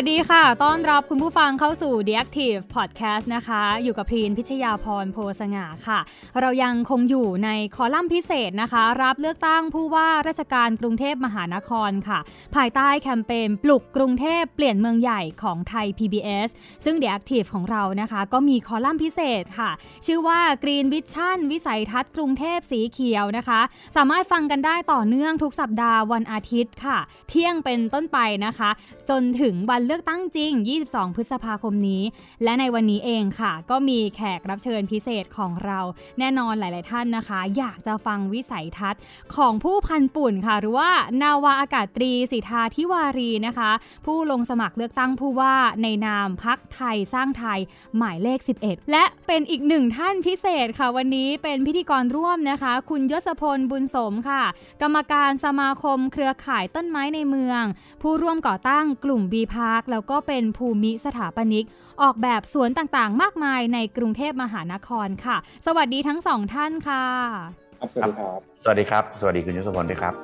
วัสดีค่ะ ต้อนรับคุณผู้ฟังเข้าสู่ The Active Podcast นะคะ อยู่กับพีนพิชยาพรโพสง่าค่ะ เรายังคงอยู่ในคอลัมน์พิเศษนะคะ รับเลือกตั้งผู้ว่าราชการกรุงเทพมหานครค่ะ ภายใต้แคมเปญปลุกกรุงเทพเปลี่ยนเมืองใหญ่ของไทย PBS ซึ่ง The Active ของเรานะคะ ก็มีคอลัมน์พิเศษค่ะ ชื่อว่า Green Vision วิสัยทัศน์กรุงเทพสีเขียวนะคะ สามารถฟังกันได้ต่อเนื่องทุกสัปดาห์วันอาทิตย์ค่ะ เที่ยงเป็นต้นไปนะคะ จนถึงวันเลือกตั้งจริง 22 พฤษภาคมนี้ และในวันนี้เองค่ะ ก็มีแขกรับเชิญพิเศษของเราแน่นอนหลาย ๆ ท่านนะคะ อยากจะฟังวิสัยทัศน์ของผู้พันปุ่นค่ะ หรือว่านาวาอากาศตรีสิทธาธิวารีนะคะ ผู้ลงสมัครเลือกตั้งผู้ว่าในนามพักไทยสร้างไทยหมายเลข 11 และเป็นอีกหนึ่งท่านพิเศษค่ะ วันนี้เป็นพิธีกรร่วมนะคะ คุณยศพลบุญสมค่ะ กรรมการสมาคมเครือข่ายต้นไม้ในเมือง ผู้ร่วมก่อตั้งกลุ่มบีพาร์คแล้วก็เป็นภูมิสถาปนิก ออกแบบสวนต่างๆ มากมายในกรุงเทพมหานครค่ะ สวัสดีทั้งสองท่านค่ะครับสวัสดีครับ สวัสดีครับ สวัสดีคุณยศพลด้วยครับ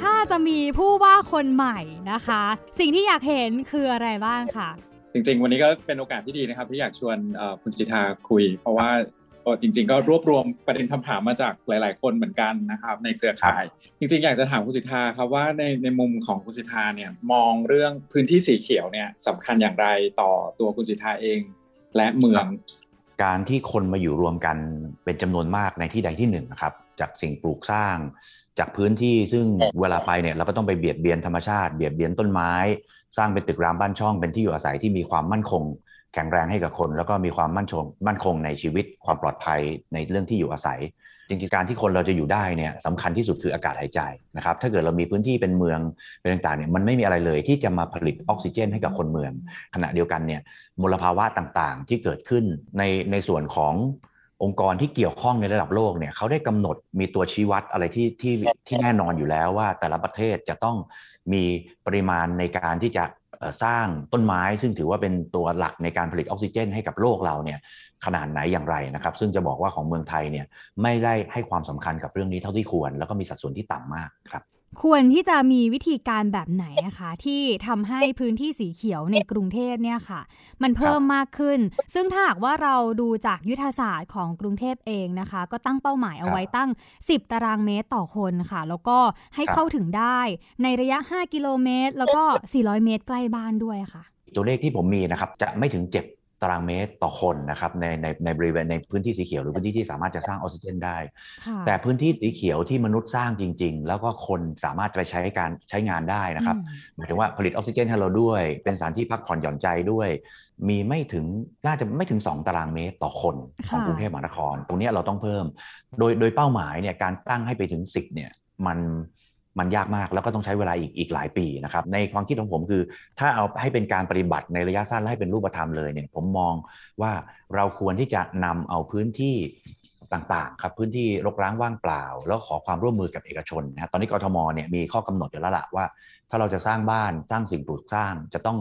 ถ้าจะมีผู้ว่าคนใหม่นะคะ สิ่งที่อยากเห็นคืออะไรบ้างค่ะจริงๆ วันนี้ก็เป็นโอกาสที่ดีนะครับ ที่อยากชวนเอ่อคุณสิทธาคุย เพราะว่าเอ่อ จริง ๆ ก็รวบรวมประเด็นคำถามมาจากหลาย ๆ คนเหมือนกันนะครับในเครือข่าย จริง ๆ อยากจะถามคุณสิทธาครับว่าในในมุมของคุณสิทธาเนี่ยมองเรื่องพื้นที่สีเขียวเนี่ยสำคัญอย่างไรต่อตัวคุณสิทธาเอง และเมือง การที่คนมาอยู่รวมกันเป็นจำนวนมากในที่ใดที่หนึ่งนะครับจากสิ่งปลูกสร้าง จากพื้นที่ซึ่งเวลาไปเนี่ยเราก็ต้องไปเบียดเบียนธรรมชาติเบียดเบียนต้นไม้ สร้างเป็นตึกรามบ้านช่องเป็นที่อยู่อาศัยที่มีความมั่นคง แข็งแรงให้กับคน แล้วก็มีความมั่นคงมั่นคงในชีวิตความปลอดภัยในเรื่องที่อยู่อาศัย จริงๆการที่คนเราจะอยู่ได้เนี่ยสำคัญที่สุดคืออากาศหายใจนะครับถ้าเกิดเรามีพื้นที่เป็นเมืองเป็นต่างๆเนี่ยมันไม่มีอะไรเลยที่จะมาผลิตออกซิเจน ให้กับคนเมือง ขณะเดียวกันเนี่ยมลภาวะต่างๆที่เกิดขึ้นในในส่วนขององค์กรที่เกี่ยวข้องในระดับโลกเนี่ยเขาได้กำหนดมีตัวชี้วัดอะไรที่ที่ที่แน่นอนอยู่แล้วว่าแต่ละประเทศจะต้องมีปริมาณในการที่จะ สร้างต้นไม้ซึ่งถือว่าเป็นตัวหลักในการผลิตออกซิเจน ให้กับโลกเราเนี่ยขนาดไหนอย่างไรนะครับ ซึ่งจะบอกว่าของเมืองไทยเนี่ยไม่ได้ให้ความสำคัญกับเรื่องนี้เท่าที่ควร แล้วก็มีสัดส่วนที่ต่ำมากครับ ควรที่จะมีวิธีการแบบไหนนะคะที่ทำให้พื้นที่สีเขียวในกรุงเทพเนี่ยค่ะ มันเพิ่มมากขึ้น ซึ่งถ้าหากว่าเราดูจากยุทธศาสตร์ของกรุงเทพเองนะคะ ก็ตั้งเป้าหมายเอาไว้ตั้ง 10 ตารางเมตรต่อคนค่ะ แล้วก็ให้ครับเข้าถึงได้ในระยะ 5 กิโลเมตร แล้วก็ 400 เมตรใกล้บ้านด้วยค่ะ ตัวเลขที่ผมมีนะครับจะไม่ถึง 7 ตารางเมตรต่อคนนะครับในในในบริเวณในพื้นที่สีเขียวหรือพื้นที่ที่สามารถจะสร้างออกซิเจนได้ค่ะแต่พื้นที่สีเขียวที่มนุษย์สร้างจริง ๆ แล้วก็คนสามารถจะไปใช้การใช้งานได้นะครับอืมหมายถึงว่าผลิตออกซิเจนให้เราด้วย เป็นสถานที่พักผ่อนหย่อนใจด้วย มีไม่ถึงน่าจะไม่ถึง 2 ตารางเมตรต่อคนของค่ะกรุงเทพมหานคร ตรงเนี้ยเราต้องเพิ่ม โดยโดยเป้าหมายเนี่ยการตั้งให้ไปถึง 10เนี่ยมัน มันยากมากแล้วก็ต้องใช้เวลาอีกอีกหลายปีนะครับในความคิดของผมคือ ถ้าเอาให้เป็นการปฏิบัติในระยะสั้นและให้เป็นรูปธรรมเลยเนี่ยผมมองว่าเราควรที่จะนำเอาพื้นที่ต่างๆครับพื้นที่รกร้างว่างเปล่า แล้วขอความร่วมมือกับเอกชนนะครับตอนนี้กทมเนี่ยมีข้อกำหนดอยู่แล้วละว่า ถ้าเราจะสร้างบ้านสร้างสิ่งปลูกสร้างจะต้อง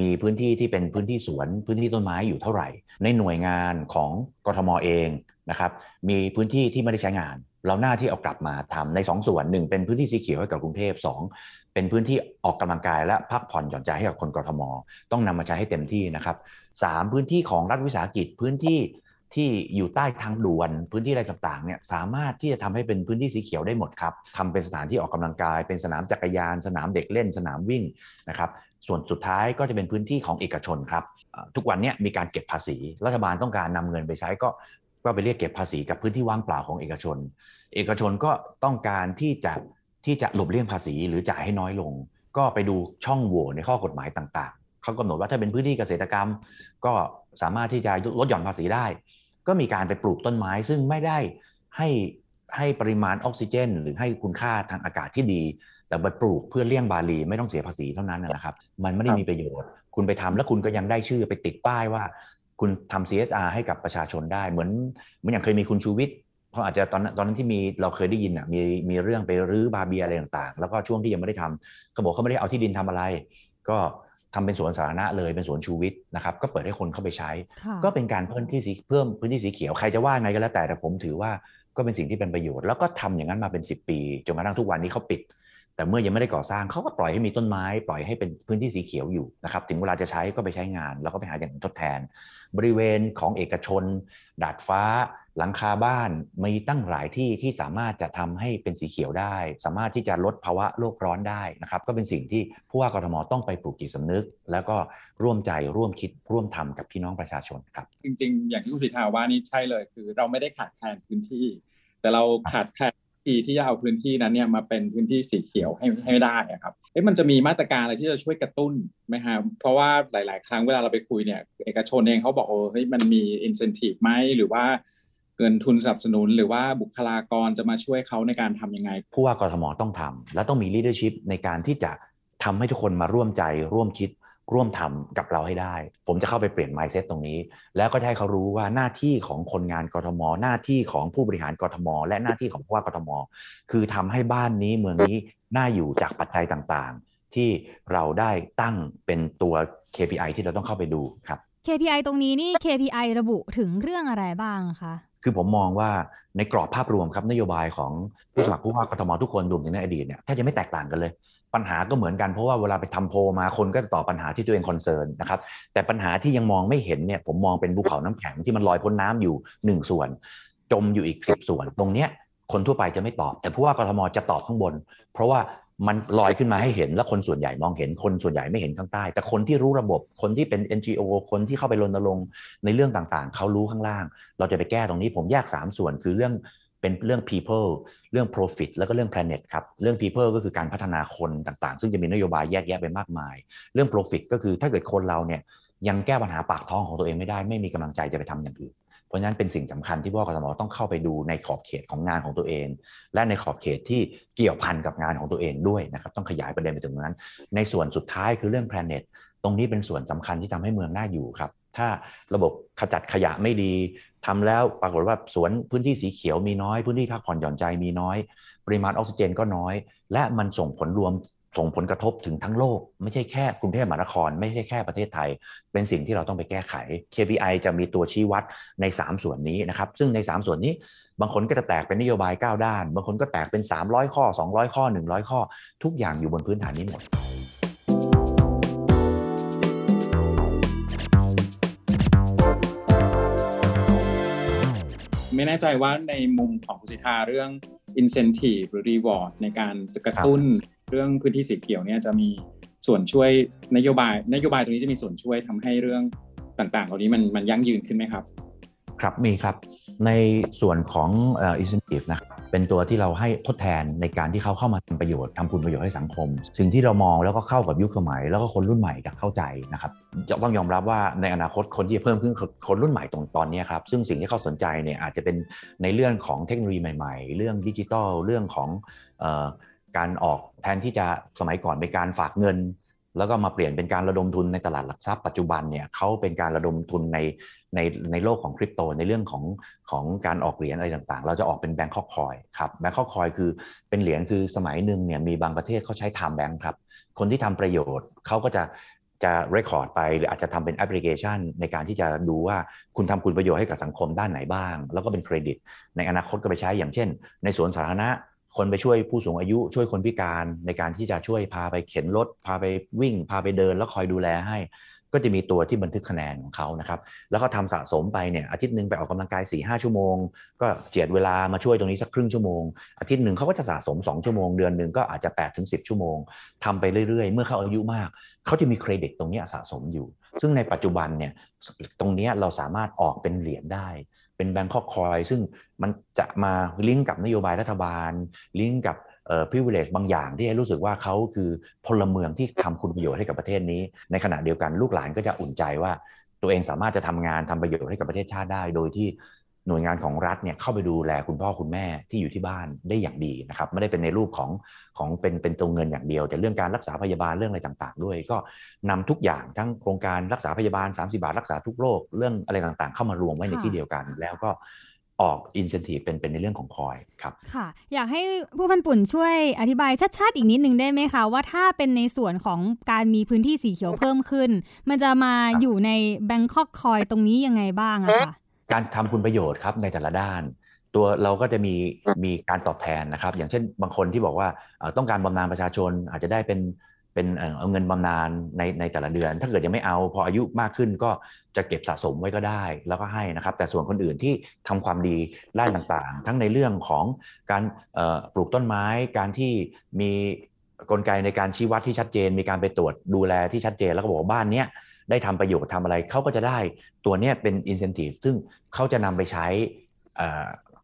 มีพื้นที่ที่เป็นพื้นที่สวนพื้นที่ต้นไม้อยู่เท่าไหร่ ในหน่วยงานของกทมเองนะครับมีพื้นที่ที่ไม่ได้ใช้งาน เราหน้าที่เอากลับมาทำใน2ส่วนหนึ่งเป็นพื้นที่สีเขียวให้กับกรุงเทพสองเป็นพื้นที่ออกกำลังกายและพักผ่อนหย่อนใจให้กับคนกทม ต้องนำมาใช้ให้เต็มที่นะครับสามพื้นที่ของรัฐวิสาหกิจพื้นที่ที่อยู่ใต้ทางด่วนพื้นที่อะไรต่างๆเนี่ยสามารถที่จะทำให้เป็นพื้นที่สีเขียวได้หมดครับทำเป็นสถานที่ออกกำลังกาย เป็นสนามจักรยาน สนามเด็กเล่น สนามวิ่งนะครับส่วนสุดท้ายก็จะเป็นพื้นที่ของเอกชนครับ ทุกวันนี้มีการเก็บภาษี รัฐบาลต้องการนำเงินไปใช้ก็ ก็ไปเรียกเก็บภาษีกับพื้นที่ว่างเปล่าของเอกชน เอกชนก็ต้องการที่จะที่จะหลบเลี่ยงภาษีหรือจ่ายให้น้อยลง ก็ไปดูช่องโหว่ในข้อกฎหมายต่างๆ เขากำหนดว่าถ้าเป็นพื้นที่เกษตรกรรม ก็สามารถที่จะลดหย่อนภาษีได้ ก็มีการไปปลูกต้นไม้ซึ่งไม่ได้ให้ให้ปริมาณออกซิเจน หรือให้คุณค่าทางอากาศที่ดี แต่ไปปลูกเพื่อเลี่ยงบาลีไม่ต้องเสียภาษีเท่านั้นนะครับ มันไม่ได้มีประโยชน์ คุณไปทำแล้วคุณก็ยังได้ชื่อไปติดป้ายว่า คุณทำ CSR ให้กับประชาชนได้ เหมือนเหมือนอย่างเคยมีคุณชูวิทย์เพราะอาจจะตอนนั้นตอนนั้นที่มีเราเคยได้ยินอะมีมีเรื่องไปรื้อบาเบียอะไรต่างๆ แล้วก็ช่วงที่ยังไม่ได้ทำเขาบอกเขาไม่ได้เอาที่ดินทำอะไร ก็ทำเป็นสวนสาธารณะเลยเป็นสวนชูวิทย์นะครับก็เปิดให้คนเข้าไปใช้ ก็เป็นการเพิ่มที่สีเพิ่มพื้นที่สีเขียวใครจะว่าไงก็แล้วแต่แต่ผมถือว่าก็เป็นสิ่งที่เป็นประโยชน์ แล้วก็ทำอย่างนั้นมาเป็น 10 ปีจนกระทั่งทุกวันนี้เขาปิด แต่เมื่อยังไม่ได้ก่อสร้างเขาก็ปล่อยให้มีต้นไม้ ปล่อยให้เป็นพื้นที่สีเขียวอยู่นะครับถึงเวลาจะใช้ก็ไปใช้งาน แล้วก็ไปหาอย่างทดแทน บริเวณของเอกชน ดาดฟ้า หลังคาบ้านมีตั้งหลายที่ที่สามารถจะทำให้เป็นสีเขียวได้ สามารถที่จะลดภาวะโลกร้อนได้นะครับก็เป็นสิ่งที่ผู้ว่ากทมต้องไปปลูกจิตสำนึก แล้วก็ร่วมใจร่วมคิดร่วมทำกับพี่น้องประชาชนครับจริง ๆ อย่างที่คุณสิทธาว่านี่ใช่เลยคือ เราไม่ได้ขาดแคลนพื้นที่ แต่เราขาดแคลน ทีที่จะเอาพื้นที่นั้นเนี่ยมาเป็นพื้นที่สีเขียวให้ให้ได้ครับเอ๊ะมันจะมีมาตรการอะไรที่จะช่วยกระตุ้นไหมฮะเพราะว่าหลาย ๆ ครั้งเวลาเราไปคุยเนี่ยเอกชนเองเขาบอกโอ้เฮ้ยมันมี incentive ไหมหรือว่าเงินทุนสนับสนุนหรือว่าบุคลากรจะมาช่วยเขาในการทํำยังไง ผู้ว่ากรทมต้องทำและต้องมี leadership ในการที่จะทำให้ทุกคนมาร่วมใจร่วมคิด ร่วมทำกับเราให้ได้ ผมจะเข้าไปเปลี่ยน mindset ตรงนี้ แล้วก็ให้เขารู้ว่าหน้าที่ของคนงานกทม หน้าที่ของผู้บริหารกทม และหน้าที่ของผู้ว่ากทม คือทำให้บ้านนี้เมืองนี้น่าอยู่จากปัจจัยต่างๆ ที่เราได้ตั้งเป็นตัว KPI ที่เราต้องเข้าไปดูครับ KPI ตรงนี้นี่ KPI ระบุถึงเรื่องอะไรบ้างคะคือผมมองว่าในกรอบภาพรวมครับนโยบายของผู้สมัครผู้ว่ากทมทุกคนรวมถึงในอดีตเนี่ยแทบจะไม่แตกต่างกันเลย ปัญหาก็เหมือนกันเพราะว่าเวลาไปทำโพมาคนก็ตอบปัญหาที่ตัวเองคอนเซิร์นนะครับแต่ปัญหาที่ยังมองไม่เห็นเนี่ยผมมองเป็นภูเขาน้ำแข็งที่มันลอยพ้นน้ำอยู่หนึ่งส่วน จมอยู่อีกสิบส่วน ตรงเนี้ยคนทั่วไปจะไม่ตอบ แต่ผู้ว่ากทมจะตอบข้างบน เพราะว่ามันลอยขึ้นมาให้เห็น แล้วคนส่วนใหญ่มองเห็นคนส่วนใหญ่ไม่เห็นข้างใต้ แต่คนที่รู้ระบบคนที่เป็น NGO คนที่เข้าไปรณรงค์ในเรื่องต่างๆ เขารู้ข้างล่าง เราจะไปแก้ตรงนี้ผมแยก 3 ส่วนคือเรื่อง เป็นเรื่อง people เรื่อง profit แล้วก็เรื่อง planet ครับ เรื่อง people ก็คือการพัฒนาคนต่างๆ ซึ่งจะมีนโยบายแยกแยะไปมากมาย เรื่อง profit ก็คือถ้าเกิดคนเราเนี่ยยังแก้ปัญหาปากท้องของตัวเองไม่ได้ ไม่มีกำลังใจจะไปทำอย่างอื่น เพราะฉะนั้นเป็นสิ่งสำคัญที่ผู้ว่ากทมต้องเข้าไปดูในขอบเขตของงานของตัวเอง และในขอบเขตที่เกี่ยวพันกับงานของตัวเองด้วยนะครับต้องขยายประเด็นไปถึงนั้น ในส่วนสุดท้ายคือเรื่อง planet ตรงนี้เป็นส่วนสำคัญที่ทำให้เมืองน่าอยู่ครับ ถ้าระบบขจัดขยะไม่ดีทำแล้วปรากฏว่าสวนพื้นที่สีเขียวมีน้อย พื้นที่พักผ่อนหย่อนใจมีน้อย ปริมาณออกซิเจนก็น้อย และมันส่งผลรวมส่งผลกระทบถึงทั้งโลก ไม่ใช่แค่กรุงเทพมหานคร ไม่ใช่แค่ประเทศไทย เป็นสิ่งที่เราต้องไปแก้ไข KPI จะมีตัวชี้วัดใน 3 ส่วนนี้นะครับ ซึ่งใน 3 ส่วนนี้บางคนก็จะแตกเป็นนโยบาย 9 ด้าน บางคนก็แตกเป็น 300 ข้อ 200 ข้อ 100 ข้อ ทุกอย่างอยู่บนพื้นฐานนี้หมด ไม่แน่ใจว่าในมุมของคุณสิทธาเรื่อง incentive หรือ reward ในการจะกระตุ้นเรื่องพื้นที่สีเขียวเนี่ยจะมีส่วนช่วยนโยบายนโยบายตรงนี้จะมีส่วนช่วยทำให้เรื่องต่างๆเหล่านี้มันมันยั่งยืนขึ้นไหมครับ ครับมีครับ ในส่วนของอ่อ incentive นะครับเป็นตัวที่เราให้ทดแทนในการที่เขาเข้ามาทำประโยชน์ทำคุณประโยชน์ให้สังคม สิ่งที่เรามองแล้วก็เข้ากับยุคสมัย แล้วก็คนรุ่นใหม่จะเข้าใจนะครับต้องยอมรับว่าในอนาคตคนที่จะเพิ่มขึ้นคือคนรุ่นใหม่ตรงตอนนี้ครับซึ่งสิ่งที่เขาสนใจเนี่ยอาจจะเป็นในเรื่องของเทคโนโลยีใหม่ๆ เรื่องดิจิทัลเรื่องของการออกแทนที่จะสมัยก่อนเป็นการฝากเงิน แล้วก็มาเปลี่ยนเป็นการระดมทุนในตลาดหลักทรัพย์ปัจจุบันเนี่ยเขาเป็นการระดมทุนในในในโลกของคริปโตในเรื่องของของการออกเหรียญอะไรต่างๆ เราจะออกเป็น Bangkok Coin ครับ Bangkok Coin คือเป็นเหรียญคือสมัยหนึ่งเนี่ยมีบางประเทศเขาใช้ time bank ครับ คนที่ทำประโยชน์เขาก็จะจะ record ไปหรืออาจจะทำเป็นแอปพลิเคชัน ในการที่จะดูว่าคุณทำคุณประโยชน์ให้กับสังคมด้านไหนบ้าง แล้วก็เป็นเครดิต ในอนาคตก็ไปใช้อย่างเช่น ในสวนสาธารณะ คนไปช่วยผู้สูงอายุช่วยคนพิการในการที่จะช่วยพาไปเข็นรถพาไปวิ่ง พาไปเดินแล้วคอยดูแลให้ ก็จะมีตัวที่บันทึกคะแนนของเขานะครับ แล้วก็ทำสะสมไปเนี่ยอาทิตย์หนึ่งไปออกกำลังกาย4ี่ห้าชั่วโมง ก็เจียดเวลามาช่วยตรงนี้สักครึ่งชั่วโมง อาทิตย์หนึ่งเขาก็จะสะสม 2 ชั่วโมง เดือนหนึ่งก็อาจจะ8ปดถึงสิชั่วโมงทำไปเรื่อยๆ เมื่อเขาอายุมากเขาจะมีเครดิตตรงนี้สะสมอยู่ ซึ่งในปัจจุบันเนี่ยตรงนี้เราสามารถออกเป็นเหรียญได้ เป็นแบงคอกคอยซึ่งมันจะมาลิงก์กับนโยบายรัฐบาล ลิงก์กับเอ่อพิเวเลชบางอย่างที่ให้รู้สึกว่าเขาคือพลเมืองที่ทำคุณประโยชน์ให้กับประเทศนี้ ในขณะเดียวกันลูกหลานก็จะอุ่นใจว่า ตัวเองสามารถจะทำงานทำประโยชน์ให้กับประเทศชาติได้ โดยที่ หน่วยงานของรัฐเนี่ยเข้าไปดูแลคุณพ่อคุณแม่ที่อยู่ที่บ้านได้อย่างดีนะครับไม่ได้เป็นในรูปของของเป็นเป็นตรงเงินอย่างเดียว แต่เรื่องการรักษาพยาบาลเรื่องอะไรต่างๆ ด้วย ก็นำทุกอย่างทั้งโครงการรักษาพยาบาล 30 บาทรักษาทุกโรคเรื่องอะไรต่างๆ เข้ามารวมไว้ในที่เดียวกัน แล้วก็ ออกอินเซนティブเป็นเป็นในเรื่องของคอยครับ ค่ะ อยากให้ผู้พันปุ่นช่วยอธิบายชัดๆอีกนิดนึงได้ไหมคะ ว่าถ้าเป็นในส่วนของการมีพื้นที่สีเขียวเพิ่มขึ้น มันจะมาอยู่ในแบงคอกคอยตรงนี้ยังไงบ้างอะคะ การทำคุณประโยชน์ครับในแต่ละด้าน ตัวเราก็จะมีมีการตอบแทนนะครับ อย่างเช่นบางคนที่บอกว่าเอ่อต้องการบำนาญประชาชนอาจจะได้เป็นเป็นเอ่อเอาเงินบำนาญในในแต่ละเดือน ถ้าเกิดยังไม่เอาพออายุมากขึ้นก็จะเก็บสะสมไว้ก็ได้ แล้วก็ให้นะครับ แต่ส่วนคนอื่นที่ทำความดีด้านต่างๆ ทั้งในเรื่องของการเอ่อปลูกต้นไม้ การที่มีกลไกในการชี้วัดที่ชัดเจน มีการไปตรวจดูแลที่ชัดเจน แล้วก็บอกว่าบ้านเนี้ย ได้ทำประโยชน์ทำอะไรเขาก็จะได้ตัวเนี้ยเป็น incentive ซึ่งเขาจะนำไปใช้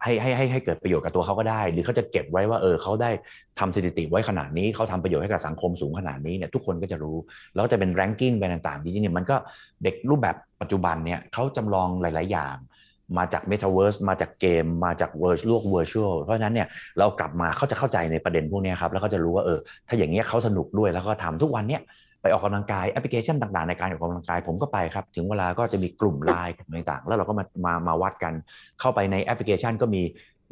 ให้ให้ให้ให้เกิดประโยชน์กับตัวเขาก็ได้ หรือเขาจะเก็บไว้ว่าเออเขาได้ทำสถิติไว้ขนาดนี้เขาทำประโยชน์ให้กับสังคมสูงขนาดนี้เนี่ยทุกคนก็จะรู้ แล้วจะเป็น ranking ไปต่างๆจริงๆเนี่ยมันก็เด็กรูปแบบปัจจุบันเนี่ยเขาจำลองหลาย ๆ อย่าง มาจาก Metaverse มาจากเกม มาจาก Virtual Virtual เพราะฉะนั้นเนี่ยเรากลับมาเขาจะเข้าใจในประเด็นพวกนี้ครับแล้วก็จะรู้ว่าเออถ้าอย่างเงี้ยเขาสนุกด้วยแล้วก็ทำทุกวันเนี้ย ไปออกกำลังกายแอปพลิเคชันต่างๆ ในการออกกำลังกายผมก็ไปครับ ถึงเวลาก็จะมีกลุ่มไลน์กลุ่มต่างๆ แล้วเราก็มามามาวัดกัน เข้าไปในแอปพลิเคชันก็มี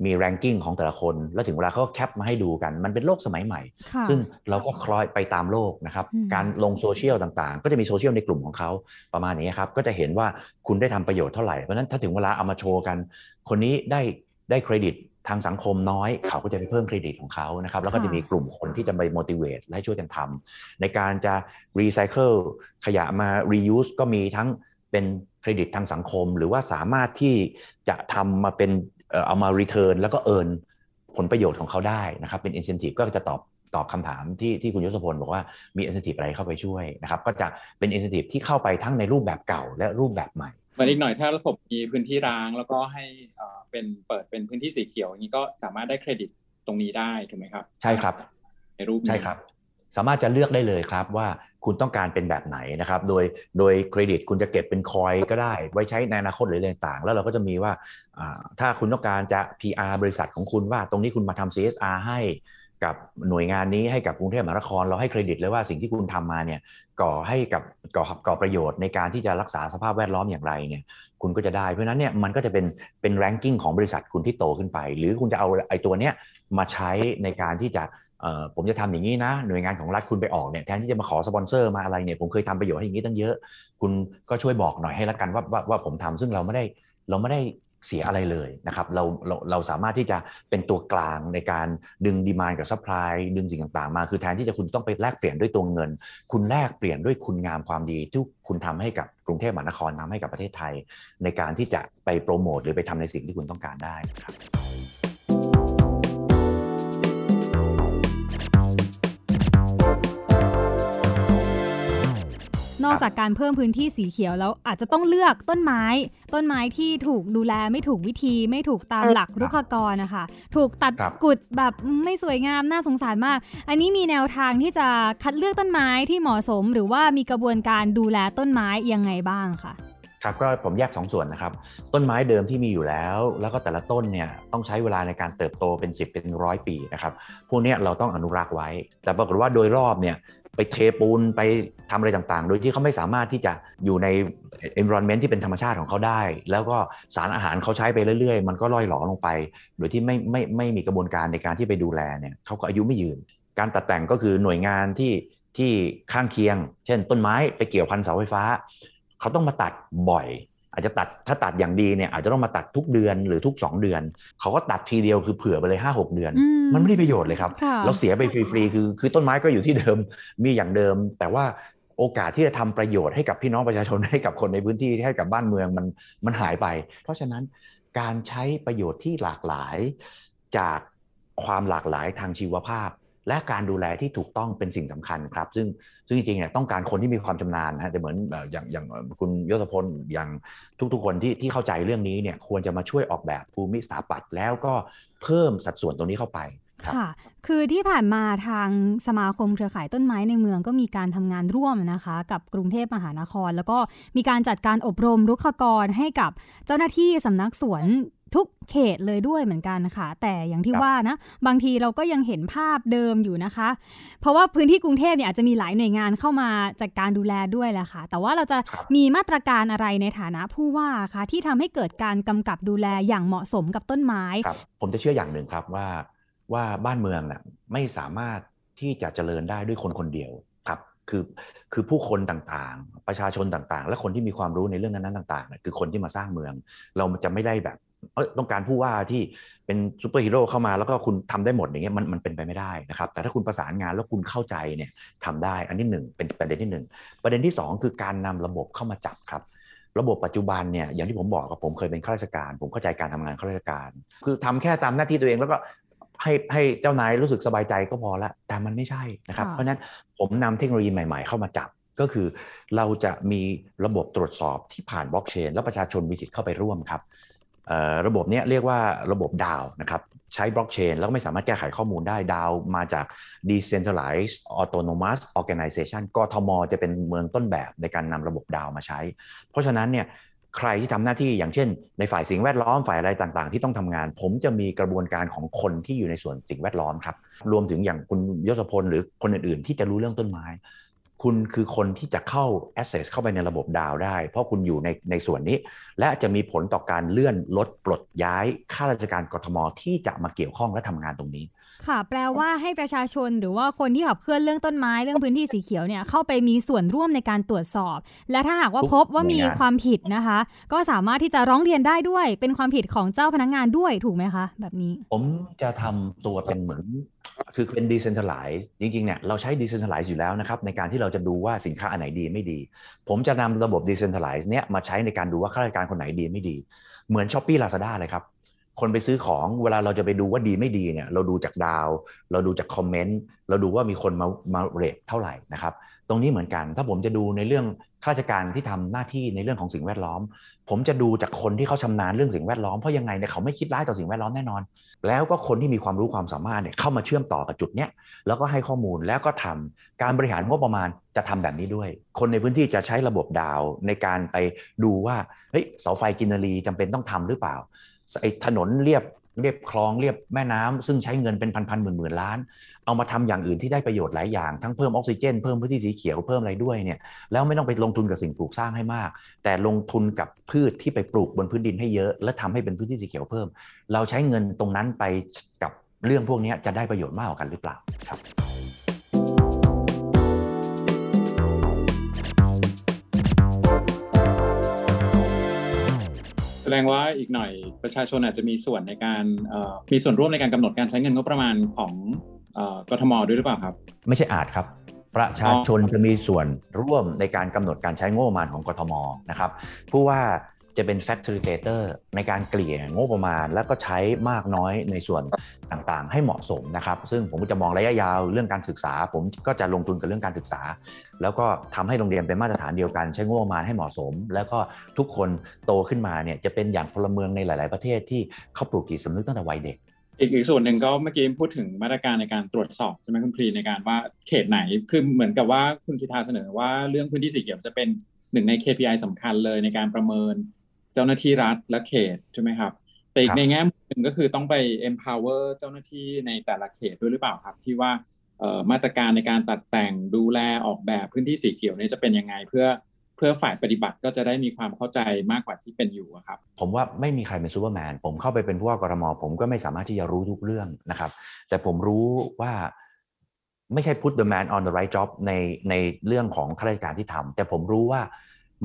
มี ranking ของแต่ละคน แล้วถึงเวลาเขาก็ cap มาให้ดูกัน มันเป็นโลกสมัยใหม่ค่ะซึ่งเราก็คล้อยไปตามโลกนะครับอืมการลงโซเชียลต่างๆ ก็จะมีโซเชียลในกลุ่มของเขาประมาณนี้ครับ ก็จะเห็นว่าคุณได้ทำประโยชน์เท่าไหร่ เพราะฉะนั้นถ้าถึงเวลาเอามาโชว์กัน คนนี้ได้ได้เครดิต ทางสังคมน้อยเขาก็จะไปเพิ่มเครดิตของเขานะครับแล้วก็จะมีกลุ่มคนที่จะไป motivate และให้ช่วยกันทำในการจะ recycle ขยะมา reuse ก็มีทั้งเป็นเครดิตทางสังคม หรือว่าสามารถที่จะทำมาเป็นเอ่อเอามา return แล้วก็ earn ผลประโยชน์ของเขาได้นะครับเป็น incentive ก็จะตอบ ตอบคำถามที่ที่คุณยศพลบอกว่ามี incentive อะไรเข้าไปช่วยนะครับก็จะเป็น incentive ที่เข้าไปทั้งในรูปแบบเก่าและรูปแบบใหม่เหมือนอีกหน่อยถ้าระบบมีพื้นที่ร้างแล้วก็ให้เอ่อเป็นเปิดเป็นพื้นที่สีเขียวอย่างนี้ก็สามารถได้เครดิตตรงนี้ได้ถูกไหมครับ ใช่ครับ ในรูปนี้ใช่ครับ สามารถจะเลือกได้เลยครับว่าคุณต้องการเป็นแบบไหนนะครับ โดยโดยเครดิตคุณจะเก็บเป็นคอยก็ได้ ไว้ใช้ในอนาคตหรืออะไรต่างๆแล้วเราก็จะมีว่าอ่าถ้าคุณต้องการจะ PR บริษัทของคุณว่าตรงนี้คุณมาทำ CSR ให้ กับหน่วยงานนี้ให้กับกรุงเทพมหานครเราให้เครดิตเลยว่าสิ่งที่คุณทำมาเนี่ยก่อให้กับก่อก่อประโยชน์ในการที่จะรักษาสภาพแวดล้อมอย่างไรเนี่ยคุณก็จะได้เพราะฉะนั้นเนี่ยมันก็จะเป็นเป็น ranking ของบริษัทคุณที่โตขึ้นไป หรือคุณจะเอาไอ้ตัวเนี้ยมาใช้ในการที่จะเอ่อผมจะทำอย่างนี้นะ หน่วยงานของรัฐคุณไปออกเนี่ยแทนที่จะมาขอสปอนเซอร์มาอะไรเนี่ยผมเคยทำประโยชน์ให้อย่างนี้ตั้งเยอะ คุณก็ช่วยบอกหน่อยให้ละกันว่าว่าว่าผมทำซึ่งเราไม่ได้เราไม่ได้ เสียอะไรเลยนะครับเราเราเราสามารถที่จะเป็นตัวกลางในการดึง demand กับ supply ดึงสิ่งต่างๆ มา คือแทนที่จะคุณต้องไปแลกเปลี่ยนด้วยตัวเงิน คุณแลกเปลี่ยนด้วยคุณงามความดีที่คุณทำให้กับกรุงเทพมหานครทำให้กับประเทศไทย ในการที่จะไปโปรโมทหรือไปทำในสิ่งที่คุณต้องการได้นะครับ นอกจากการเพิ่มพื้นที่สีเขียวแล้วอาจจะต้องเลือกต้นไม้ ต้นไม้ที่ถูกดูแลไม่ถูกวิธีไม่ถูกตามหลักรุกขกรนะคะ ถูกตัดครับกุดแบบไม่สวยงามน่าสงสารมาก อันนี้มีแนวทางที่จะคัดเลือกต้นไม้ที่เหมาะสม หรือว่ามีกระบวนการดูแลต้นไม้ยังไงบ้างคะครับก็ผมแยกสองส่วนนะครับ ต้นไม้เดิมที่มีอยู่แล้ว แล้วก็แต่ละต้นเนี่ยต้องใช้เวลาในการเติบโตเป็น 10 เป็นร้อยปีนะครับพวกเนี้ยเราต้องอนุรักษ์ไว้ แต่ปรากฏว่าโดยรอบเนี่ย ไปเทปูนไปทำอะไรต่างๆ โดยที่เขาไม่สามารถที่จะอยู่ใน environment ที่เป็นธรรมชาติของเขาได้ แล้วก็สารอาหารเขาใช้ไปเรื่อยๆ มันก็ล่อยหลอลงไป โดยที่ไม่ไม่ไม่มีกระบวนการในการที่ไปดูแลเนี่ยเขาก็อายุไม่ยืน การตัดแต่งก็คือหน่วยงานที่ที่ข้างเคียง เช่น ต้นไม้ไปเกี่ยวพันเสาไฟฟ้า เขาต้องมาตัดบ่อย อาจจะตัดถ้าตัดอย่างดีเนี่ยอาจจะต้องมาตัดทุกเดือนหรือทุก 2 เดือน เขาก็ตัดทีเดียวคือเผื่อไปเลย5 6 เดือนอืมันไม่ได้ประโยชน์เลยครับค่ะเราเสียไปฟรีๆคือคือต้นไม้ก็อยู่ที่เดิมมีอย่างเดิม แต่ว่าโอกาสที่จะทำประโยชน์ให้กับพี่น้องประชาชนให้กับคนในพื้นที่ให้กับบ้านเมืองมันมันหายไป เพราะฉะนั้นการใช้ประโยชน์ที่หลากหลายจากความหลากหลายทางชีวภาพ และการดูแลที่ถูกต้องเป็นสิ่งสำคัญครับ ซึ่งซึ่งจริงๆเนี่ยต้องการคนที่มีความชำนาญนะฮะจะเหมือนเอ่อย่างอย่างคุณยศพลอย่างทุกๆคนที่ที่เข้าใจเรื่องนี้เนี่ยควรจะมาช่วยออกแบบภูมิสถาปัตย์แล้วก็เพิ่มสัดส่วนตรงนี้เข้าไปค่ะ คือที่ผ่านมาทางสมาคมเครือข่ายต้นไม้ในเมืองก็มีการทำงานร่วมนะคะ กับกรุงเทพมหานคร แล้วก็มีการจัดการอบรมรุกขกรให้กับเจ้าหน้าที่สำนักสวน ทุกเขตเลยด้วยเหมือนกันค่ะ แต่อย่างที่ว่านะ บางทีเราก็ยังเห็นภาพเดิมอยู่นะคะ เพราะว่าพื้นที่กรุงเทพเนี่ยอาจจะมีหลายหน่วยงานเข้ามาจัดการดูแลด้วยแหละค่ะ แต่ว่าเราจะมีมาตรการอะไรในฐานะผู้ว่าคะที่ทำให้เกิดการกำกับดูแลอย่างเหมาะสมกับต้นไม้ ผมจะเชื่ออย่างหนึ่งครับว่าว่าบ้านเมืองน่ะไม่สามารถที่จะเจริญได้ด้วยคนคนเดียวครับคือคือผู้คนต่างๆ ประชาชนต่างๆ และคนที่มีความรู้ในเรื่องนั้นๆต่างๆคือคนที่มาสร้างเมือง เราจะไม่ได้แบบเออ ต้องการผู้ว่าที่เป็นซูเปอร์ฮีโร่เข้ามาแล้วก็คุณทำได้หมดอย่างเงี้ยมันมันเป็นไปไม่ได้นะครับแต่ถ้าคุณประสานงานแล้วคุณเข้าใจเนี่ยทำได้อันที่หนึ่งเป็นประเด็นที่หนึ่งประเด็นที่สองคือการนำระบบเข้ามาจับครับระบบปัจจุบันเนี่ยอย่างที่ผมบอกกับผมเคยเป็นข้าราชการ ผมเข้าใจการทำงานข้าราชการ คือทำแค่ตามหน้าที่ตัวเองแล้วก็ให้ให้เจ้านายรู้สึกสบายใจก็พอละแต่มันไม่ใช่นะครับ เพราะนั้นผมนำเทคโนโลยีใหม่ๆ เข้ามาจับก็คือเราจะมีระบบตรวจสอบที่ผ่านบล็อกเชน แล้วประชาชนมีสิทธิ์เข้าไปร่วมครับ ระบบนี้เรียกว่าระบบดาวนะครับใช้บล็อกเชนแล้วไม่สามารถแก้ไขข้อมูลได้ดาวมาจาก decentralized autonomous organization กทมจะเป็นเมืองต้นแบบในการนำระบบดาวมาใช้ เพราะฉะนั้นเนี่ยใครที่ทำหน้าที่อย่างเช่น ในฝ่ายสิ่งแวดล้อมฝ่ายอะไรต่างๆ ที่ต้องทำงาน ผมจะมีกระบวนการของคนที่อยู่ในส่วนสิ่งแวดล้อมครับ รวมถึงอย่างคุณยศพลหรือคนอื่นๆ ที่จะรู้เรื่องต้นไม้ คุณคือคนที่จะเข้า access เข้าไปในระบบดาวได้ เพราะคุณอยู่ในในส่วนนี้ และจะมีผลต่อการเลื่อนลดปลดย้ายข้าราชการกทมที่จะมาเกี่ยวข้องและทำงานตรงนี้ ค่ะ แปลว่าให้ประชาชนหรือว่าคนที่ขับเคลื่อนเรื่องต้นไม้เรื่องพื้นที่สีเขียวเนี่ยเข้าไปมีส่วนร่วมในการตรวจสอบ และถ้าหากว่าพบว่ามีความผิดนะคะ ก็สามารถที่จะร้องเรียนได้ด้วย เป็นความผิดของเจ้าพนักงงานด้วยถูกไหมคะ แบบนี้ ผมจะทำตัวเป็นเหมือนคือเป็น decentralize จริงๆเนี่ยเราใช้ decentralize อยู่แล้วนะครับในการที่เราจะดูว่าสินค้าอันไหนดีไม่ดี ผมจะนำระบบ decentralize เนี่ยมาใช้ในการดูว่าข้าราชการคนไหนดีไม่ดี เหมือน s h อ p e e Lazada เลยครับ คนไปซื้อของเวลาเราจะไปดูว่าดีไม่ดีเนี่ยเราดูจากดาว เราดูจากคอมเมนต์เราดูว่ามีคนมามาเรทเท่าไหร่นะครับ ตรงนี้เหมือนกัน ถ้าผมจะดูในเรื่องข้าราชการที่ทำหน้าที่ในเรื่องของสิ่งแวดล้อม ผมจะดูจากคนที่เขาชำนาญเรื่องสิ่งแวดล้อมเพราะยังไงเนี่ยเขาไม่คิดร้ายต่อสิ่งแวดล้อมแน่นอน แล้วก็คนที่มีความรู้ความสามารถเนี่ยเข้ามาเชื่อมต่อกับจุดเนี้ยแล้วก็ให้ข้อมูลแล้วก็ทำการบริหารงบประมาณจะทำแบบนี้ด้วย คนในพื้นที่จะใช้ระบบดาวในการไปดูว่าเฮ้ยเสาไฟกินรีจำเป็นต้องทำหรือเปล่าไอ้ถนนเรียบเรียบคลองเรียบแม่น้ำซึ่งใช้เงินเป็นพันพันหมื่นหมื่นล้าน เอามาทำอย่างอื่นที่ได้ประโยชน์หลายอย่าง ทั้งเพิ่มออกซิเจน เพิ่มพื้นที่สีเขียวเพิ่มอะไรด้วยเนี่ยแล้วไม่ต้องไปลงทุนกับสิ่งปลูกสร้างให้มาก แต่ลงทุนกับพืชที่ไปปลูกบนพื้นดินให้เยอะ และทำให้เป็นพื้นที่สีเขียวเพิ่ม เราใช้เงินตรงนั้นไปกับเรื่องพวกนี้จะได้ประโยชน์มากกว่ากันหรือเปล่าครับแสดงว่าอีกหน่อยประชาชนอาจจะมีส่วนในการมีส่วนร่วมในการกำหนดการใช้เงินงบประมาณของ กทมด้วยหรือเปล่าครับ ไม่ใช่อาจครับ ประชาชนจะมีส่วนร่วมในการกำหนดการใช้งบประมาณของกทมนะครับผู้ว่าจะเป็น facilitator ในการเกลี่ยงบประมาณ แล้วก็ใช้มากน้อยในส่วนต่างๆ ให้เหมาะสมนะครับ ซึ่งผมจะมองระยะยาวเรื่องการศึกษา ผมก็จะลงทุนกับเรื่องการศึกษา แล้วก็ทำให้โรงเรียนเป็นมาตรฐานเดียวกัน ใช้งบประมาณให้เหมาะสม แล้วก็ทุกคนโตขึ้นมาเนี่ยจะเป็นอย่างพลเมืองในหลาย ๆ ประเทศที่เขาปลูกจิตสำนึกตั้งแต่วัยเด็ก อีกอีกส่วนหนึ่งก็เมื่อกี้พูดถึงมาตรการในการตรวจสอบใช่ไหมคุณพรีในการว่าเขตไหนคือเหมือนกับว่าคุณสิทธาเสนอว่าเรื่องพื้นที่สีเขียวจะเป็นหนึ่งใน KPI สำคัญเลยในการประเมินเจ้าหน้าที่รัฐและเขตใช่ไหมครับแต่อีกในแง่หนึ่งก็คือต้องไป empower เจ้าหน้าที่ในแต่ละเขตด้วยหรือเปล่าครับ ที่ว่ามาตรการในการตัดแต่งดูแลออกแบบพื้นที่สีเขียวนี่จะเป็นยังไงเพื่อ เพื่อฝ่ายปฏิบัติก็จะได้มีความเข้าใจมากกว่าที่เป็นอยู่ครับ ผมว่าไม่มีใครเป็นซูเปอร์แมนผมเข้าไปเป็นผู้ว่ากรมผมก็ไม่สามารถที่จะรู้ทุกเรื่องนะครับ แต่ผมรู้ว่าไม่ใช่ put the man on the right job ในในเรื่องของข้าราชการที่ทำแต่ผมรู้ว่า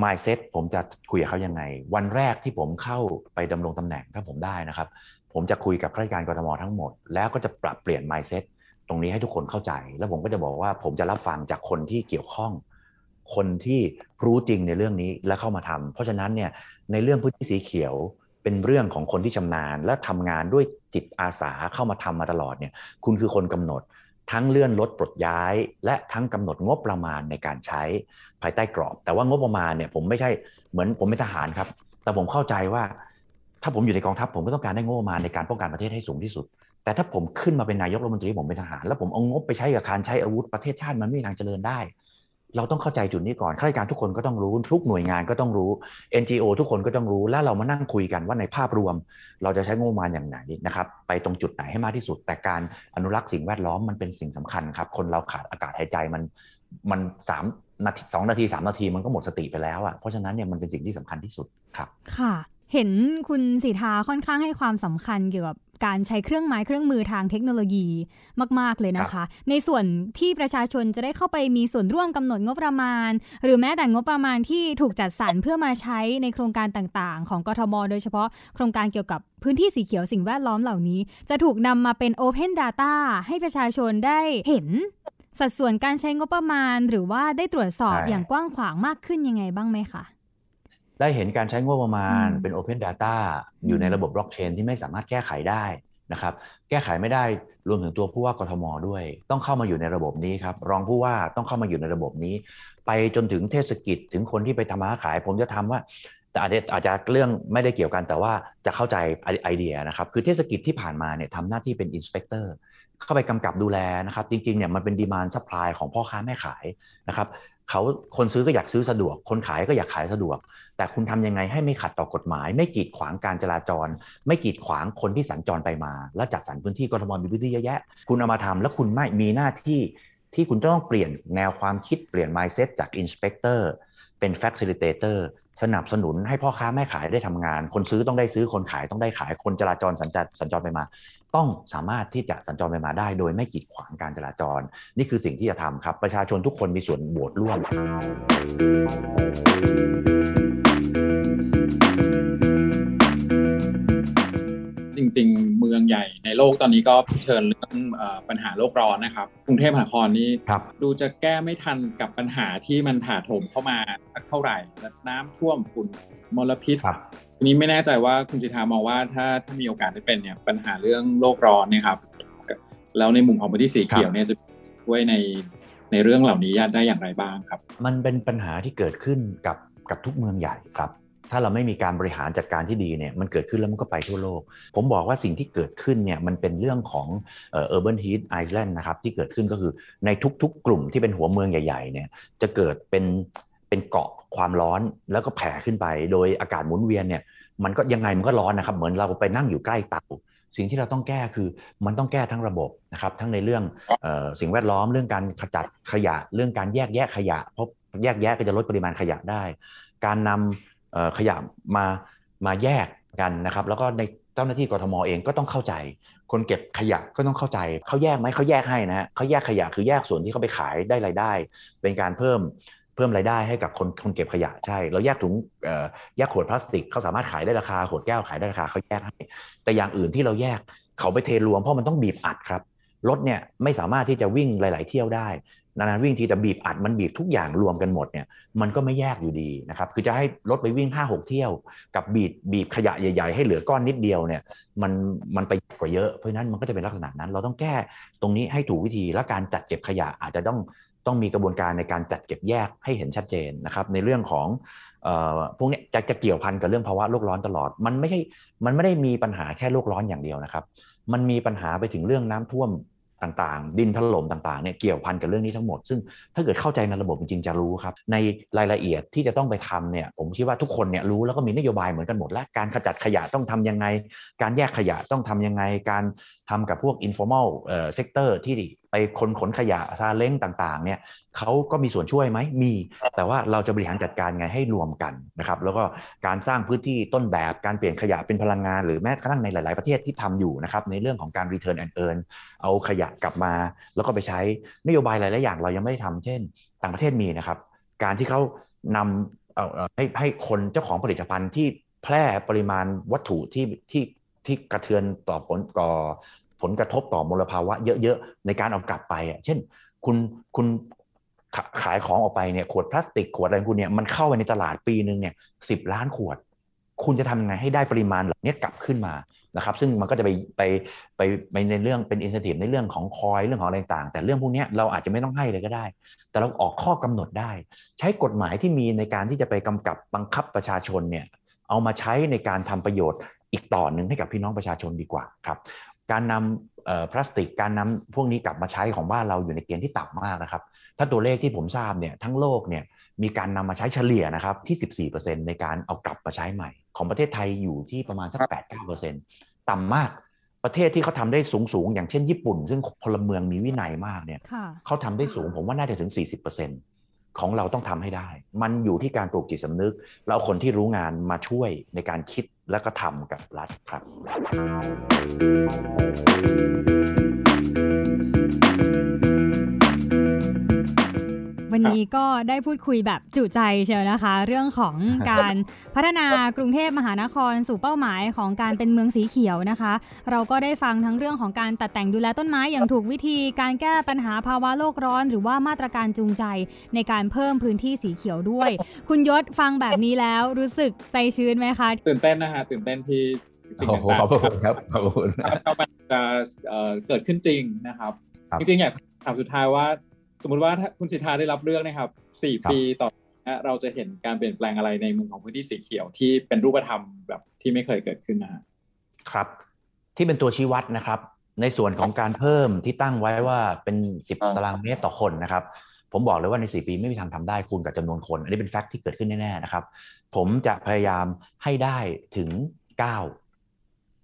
mindset ผมจะคุยกับเขายังไง วันแรกที่ผมเข้าไปดำรงตำแหน่งถ้าผมได้นะครับ ผมจะคุยกับข้าราชการกรทมทั้งหมด แล้วก็จะปรับเปลี่ยน mindset ตรงนี้ให้ทุกคนเข้าใจ แล้วผมก็จะบอกว่าผมจะรับฟังจากคนที่เกี่ยวข้อง คนที่รู้จริงในเรื่องนี้และเข้ามาทำเพราะฉะนั้นเนี่ยในเรื่องพื้นที่สีเขียวเป็นเรื่องของคนที่ชำนาญ และทำงานด้วยจิตอาสาเข้ามาทำมาตลอดเนี่ยคุณคือคนกำหนดทั้งเลื่อนลดปลดย้าย และทั้งกำหนดงบประมาณในการใช้ภายใต้กรอบ แต่ว่างบประมาณเนี่ยผมไม่ใช่เหมือนผมเป็นทหารครับ แต่ผมเข้าใจว่า ถ้าผมอยู่ในกองทัพผมก็ต้องการได้งบประมาณในการป้องกันประเทศให้สูงที่สุด แต่ถ้าผมขึ้นมาเป็นนายกรัฐมนตรีผมเป็นทหาร แล้วผมเอางบไปใช้กับการใช้อาวุธประเทศชาติมันไม่มีทางเจริญได้ เราต้องเข้าใจจุดนี้ก่อนข้าราชการทุกคนก็ต้องรู้ทุกหน่วยงานก็ต้องรู้ NGO ทุกคนก็ต้องรู้ แล้วเรามานั่งคุยกันว่าในภาพรวม เราจะใช้งบประมาณอย่างไหนนะครับ ไปตรงจุดไหนให้มากที่สุด แต่การอนุรักษ์สิ่งแวดล้อมมันเป็นสิ่งสำคัญครับ คนเราขาดอากาศหายใจมันมันสามนาทีสองนาทีสามนาทีมันก็หมดสติไปแล้วอะเพราะฉะนั้นเนี่ยมันเป็นสิ่งที่สำคัญที่สุดครับ ค่ะ เห็นคุณสีทาค่อนข้างให้ความสำคัญเกี่ยวกับการใช้เครื่องไม้เครื่องมือทางเทคโนโลยีมาก ๆ เลยนะคะ ในส่วนที่ประชาชนจะได้เข้าไปมีส่วนร่วมกำหนดงบประมาณ หรือแม้แต่งบประมาณที่ถูกจัดสรรเพื่อมาใช้ในโครงการต่างๆ ของกทม โดยเฉพาะโครงการเกี่ยวกับพื้นที่สีเขียวสิ่งแวดล้อมเหล่านี้ จะถูกนำมาเป็น Open Data ให้ประชาชนได้เห็น สัดส่วนการใช้งบประมาณ หรือว่าได้ตรวจสอบใช่อย่างกว้างขวางมากขึ้นยังไงบ้างไหมคะ ได้เห็นการใช้งบประมาณอืมเป็น Open Data อยู่ในระบบบล็อกเชนที่ไม่สามารถแก้ไขได้นะครับแก้ไขไม่ได้รวมถึงตัวผู้ว่ากทมด้วย ต้องเข้ามาอยู่ในระบบนี้ครับรองผู้ว่าต้องเข้ามาอยู่ในระบบนี้ ไปจนถึงเทศกิจถึงคนที่ไปทำมาค้าขาย ผมจะทำว่าแต่อาจจะอาจจะเรื่องไม่ได้เกี่ยวกันแต่ว่าจะเข้าใจไอไอเดียนะครับ คือเทศกิจที่ผ่านมาเนี่ยทำหน้าที่เป็น inspector เข้าไปกำกับดูแลนะครับ จริงๆเนี่ยมันเป็น demand supply ของพ่อค้าแม่ขายนะครับเขาคนซื้อก็อยากซื้อสะดวก คนขายก็อยากขายสะดวก แต่คุณทำยังไงให้ไม่ขัดต่อกฎหมาย ไม่กีดขวางการจราจร ไม่กีดขวางคนที่สัญจรไปมา แล้วจัดสรรพื้นที่กรทมมีพื้นที่เยอะแยะ คุณเอามาทำแล้วคุณไม่มีหน้าที่ที่คุณต้องเปลี่ยนแนวความคิดเปลี่ยน mindset จาก inspector เป็น facilitator สนับสนุนให้พ่อค้าแม่ขายได้ทำงาน คนซื้อต้องได้ซื้อคนขายต้องได้ขายคนจราจรสัญจรสัญจรไปมา ต้องสามารถที่จะสัญจรไปมาได้ โดยไม่กีดขวางการจราจร นี่คือสิ่งที่จะทำครับ ประชาชนทุกคนมีส่วนโหวตร่วม ริง ๆ เมืองใหญ่ในโลกตอนนี้ก็เผชิญเรื่องเออปัญหาโลกร้อนนะครับ กรุงเทพมหานครนี่ครับดูจะแก้ไม่ทันกับปัญหาที่มันถาโถมเข้ามาสักเท่าไหร่และน้ำท่วมฝุ่นมลพิษครับทีนี้ไม่แน่ใจว่าคุณจิทามองว่าถ้าถ้ามีโอกาสได้เป็นเนี่ยปัญหาเรื่องโลกร้อนเนี่ยครับแล้วในมุมของพื้นที่สีเขียวเนี่ยจะช่วยในในเรื่องเหล่านี้ได้อย่างไรบ้างครับ มันเป็นปัญหาที่เกิดขึ้นกับกับทุกเมืองใหญ่ครับ ถ้าเราไม่มีการบริหารจัดการที่ดีเนี่ยมันเกิดขึ้นแล้วมันก็ไปทั่วโลก ผมบอกว่าสิ่งที่เกิดขึ้นเนี่ยมันเป็นเรื่องของเอ่อ urban heat island นะครับที่เกิดขึ้นก็คือในทุกๆ กลุ่มที่เป็นหัวเมืองใหญ่ๆเนี่ยจะเกิดเป็นเป็นเกาะความร้อนแล้วก็แผ่ขึ้นไป โดยอากาศหมุนเวียนเนี่ยมันก็ยังไงมันก็ร้อนนะครับเหมือนเราไปนั่งอยู่ใกล้เตาสิ่งที่เราต้องแก้คือมันต้องแก้ทั้งระบบนะครับทั้งในเรื่องออสิ่งแวดล้อมเรื่องการขจัดขยะ เรื่องการแยกแยะขยะ เพราะแยกแยะก็จะลดปริมาณขยะได้ การนำเอ่อ ขยะมามาแยกกันนะครับแล้วก็ในเจ้าหน้าที่กทมเองก็ต้องเข้าใจ คนเก็บขยะก็ต้องเข้าใจเขาแยกไหมเขาแยกให้นะฮะเขาแยกขยะคือแยกส่วนที่เขาไปขายได้รายได้ เป็นการเพิ่มเพิ่มรายได้ให้กับคนคนเก็บขยะใช่เราแยกถุงแยกขวดพลาสติกเขาสามารถขายได้ราคาขวดแก้วขายได้ราคาเขาแยกให้แต่อย่างอื่นที่เราแยกเขาไปเทรวมเพราะมันต้องบีบอัดครับรถเนี่ยไม่สามารถที่จะวิ่งหลาย ๆ เที่ยวได้ นานๆวิ่งทีแต่บีบอัดมันบีบทุกอย่างรวมกันหมดเนี่ยมันก็ไม่แยกอยู่ดีนะครับคือจะให้รถไปวิ่ง 5 6 เที่ยว กับบีบบีบขยะใหญ่ ๆ ให้เหลือก้อนนิดเดียวเนี่ยมันมันไปกว่าเยอะเพราะฉะนั้นมันก็จะเป็นลักษณะนั้น เราต้องแก้ตรงนี้ให้ถูกวิธีและการจัดเก็บขยะอาจจะต้องต้องมีกระบวนการในการจัดเก็บแยกให้เห็นชัดเจนนะครับในเรื่องของเอ่อพวกนี้จะจะเกี่ยวพันกับเรื่องภาวะโลกร้อนตลอด มันไม่ใช่มันไม่ได้มีปัญหาแค่โลกร้อนอย่างเดียวนะครับ มันมีปัญหาไปถึงเรื่องน้ำท่วม ต่างๆ ดินถล่มต่างๆเนี่ยเกี่ยวพันกับเรื่องนี้ทั้งหมด ซึ่งถ้าเกิดเข้าใจในระบบจริงจะรู้ครับ ในรายละเอียดที่จะต้องไปทำเนี่ยผมคิดว่าทุกคนเนี่ยรู้แล้วก็มีนโยบายเหมือนกันหมดและการขจัดขยะต้องทำยังไง การแยกขยะต้องทำยังไง การทำกับพวก informal เอ่อ sector ที่ ไปคนขนขยะซาเล้งต่างๆเนี่ยเขาก็มีส่วนช่วยไหมมี แต่ว่าเราจะบริหารจัดการไงให้รวมกันนะครับแล้วก็การสร้างพื้นที่ต้นแบบการเปลี่ยนขยะเป็นพลังงาน หรือแม้กระทั่งในหลาย ๆ ประเทศที่ทำอยู่นะครับในเรื่องของการ return and earn เอาขยะกลับมา แล้วก็ไปใช้นโยบายหลาย ๆ อย่างเรายังไม่ได้ทำเช่น ต่างประเทศมีนะครับ การที่เขานำเอ่อเอ่อให้ให้คนเจ้าของผลิตภัณฑ์ที่แพร่ปริมาณวัตถุที่ที่ที่กระเทือนต่อผลก่อ ผลกระทบต่อมลภาวะเยอะๆในการเอากลับไปอะเช่น คุณคุณขายของออกไปเนี่ยขวดพลาสติกขวดอะไรคุณเนี่ยมันเข้าไปในตลาดปีหนึ่งเนี่ยสิบล้านขวด คุณจะทำยังไงให้ได้ปริมาณเหล่านี้กลับขึ้นมานะครับซึ่งมันก็จะไปไปไปไปในเรื่องเป็นอินสติในเรื่องของคอยเรื่องของอะไรต่าง แต่เรื่องพวกเนี้ยเราอาจจะไม่ต้องให้เลยก็ได้ แต่เราออกข้อกำหนดได้ ใช้กฎหมายที่มีในการที่จะไปกำกับบังคับประชาชนเนี่ยเอามาใช้ในการทำประโยชน์อีกต่อหนึ่งให้กับพี่น้องประชาชนดีกว่าครับ การนำพลาสติกการนำพวกนี้กลับมาใช้ของบ้านเราอยู่ในเกณฑ์ที่ต่ำมากนะครับ ถ้าตัวเลขที่ผมทราบเนี่ยทั้งโลกเนี่ยมีการนำมาใช้เฉลี่ยนะครับที่ 14%ในการเอากลับมาใช้ใหม่ ของประเทศไทยอยู่ที่ประมาณสัก8-9%ต่ำมากประเทศที่เขาทำได้สูงสูงอย่างเช่นญี่ปุ่น ซึ่งพลเมืองมีวินัยมากเนี่ยเขาทำได้สูงผมว่าน่าจะถึง 40%ของเราต้องทำให้ได้ มันอยู่ที่การปลูกจิตสำนึก เราคนที่รู้งานมาช่วยในการคิด แล้วก็ทำกับรัฐครับ วันนี้ก็ได้พูดคุยแบบจุใจเชียวนะคะ เรื่องของการพัฒนากรุงเทพมหานครสู่เป้าหมายของการเป็นเมืองสีเขียวนะคะ เราก็ได้ฟังทั้งเรื่องของการตัดแต่งดูแลต้นไม้อย่างถูกวิธีการแก้ปัญหาภาวะโลกร้อน หรือว่ามาตรการจูงใจในการเพิ่มพื้นที่สีเขียวด้วย คุณยศฟังแบบนี้แล้วรู้สึกใจชื้นไหมคะ ตื่นเต้นนะฮะตื่นเต้นที่สิ่งต่างๆขอบคุณครับขอบคุณก็มันจะเกิดขึ้นจริงนะครับ จริงๆอยากถามสุดท้ายว่า สมมุติว่าถ้าคุณสิทธาได้รับเลือกนะครับสี่ปีต่อเราจะเห็นการเปลี่ยนแปลงอะไรในมุมของพื้นที่สีเขียวที่เป็นรูปธรรมแบบที่ไม่เคยเกิดขึ้นนะครับ ที่เป็นตัวชี้วัดนะครับ ในส่วนของการเพิ่มที่ตั้งไว้ว่าเป็นสิบตารางเมตรต่อคนนะครับผมบอกเลยว่าในสี่ปีไม่มีทางทำได้คูณกับจำนวนคน อันนี้เป็นแฟกต์ที่เกิดขึ้นแน่ๆนะครับ ผมจะพยายามให้ได้ถึงเก้า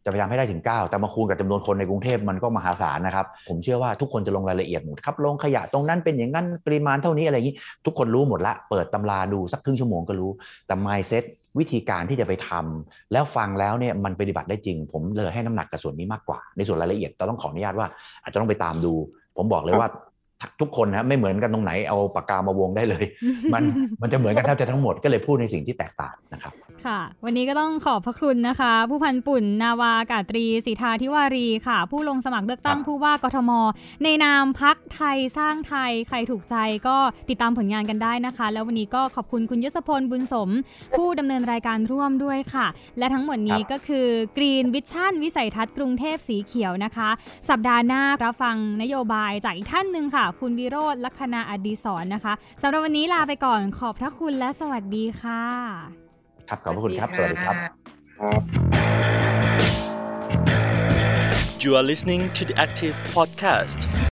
จะพยายามให้ได้ถึง 9 แต่มาคูณกับจำนวนคนในกรุงเทพมันก็มหาศาลนะครับ ผมเชื่อว่าทุกคนจะลงรายละเอียดหมดครับลงขยะตรงนั้นเป็นอย่างนั้นปริมาณเท่านี้อะไรอย่างนี้ ทุกคนรู้หมดละ เปิดตำราดูสักครึ่งชั่วโมงก็รู้ แต่ mindset วิธีการที่จะไปทำแล้วฟังแล้วเนี่ยมันปฏิบัติได้จริง ผมเลยให้น้ำหนักกับส่วนนี้มากกว่า ในส่วนรายละเอียดต้องขออนุญาตว่า อาจจะต้องไปตามดู ผมบอกเลยว่า ทุกคนนะไม่เหมือนกันตรงไหนเอาปากกามาวงได้เลย มันมันจะเหมือนกันแทบจะทั้งหมดก็เลยพูดในสิ่งที่แตกต่างนะครับ ค่ะ วันนี้ก็ต้องขอบพระคุณนะคะ ผู้พันปุ่น นาวากาตรีสีทาทิวารีค่ะ ผู้ลงสมัครเลือกตั้งผู้ว่ากทม ในนามพักไทยสร้างไทยใครถูกใจก็ติดตามผลงานกันได้นะคะ แล้ววันนี้ก็ขอบคุณคุณยศพลบุญสม ผู้ดำเนินรายการร่วมด้วยค่ะ และทั้งหมดนี้ก็คือกรีนวิชั่นวิสัยทัศน์กรุงเทพสีเขียวนะคะ สัปดาห์หน้ารับฟังนโยบายจากอีกท่านหนึ่งค่ะคุณวิโรธลัคนาอดีศรนะคะสำหรับวันนี้ลาไปก่อนขอบพระคุณและสวัสดีค่ะ ครับขอบคุณครับสวัสดีครับ You are listening to the Active Podcast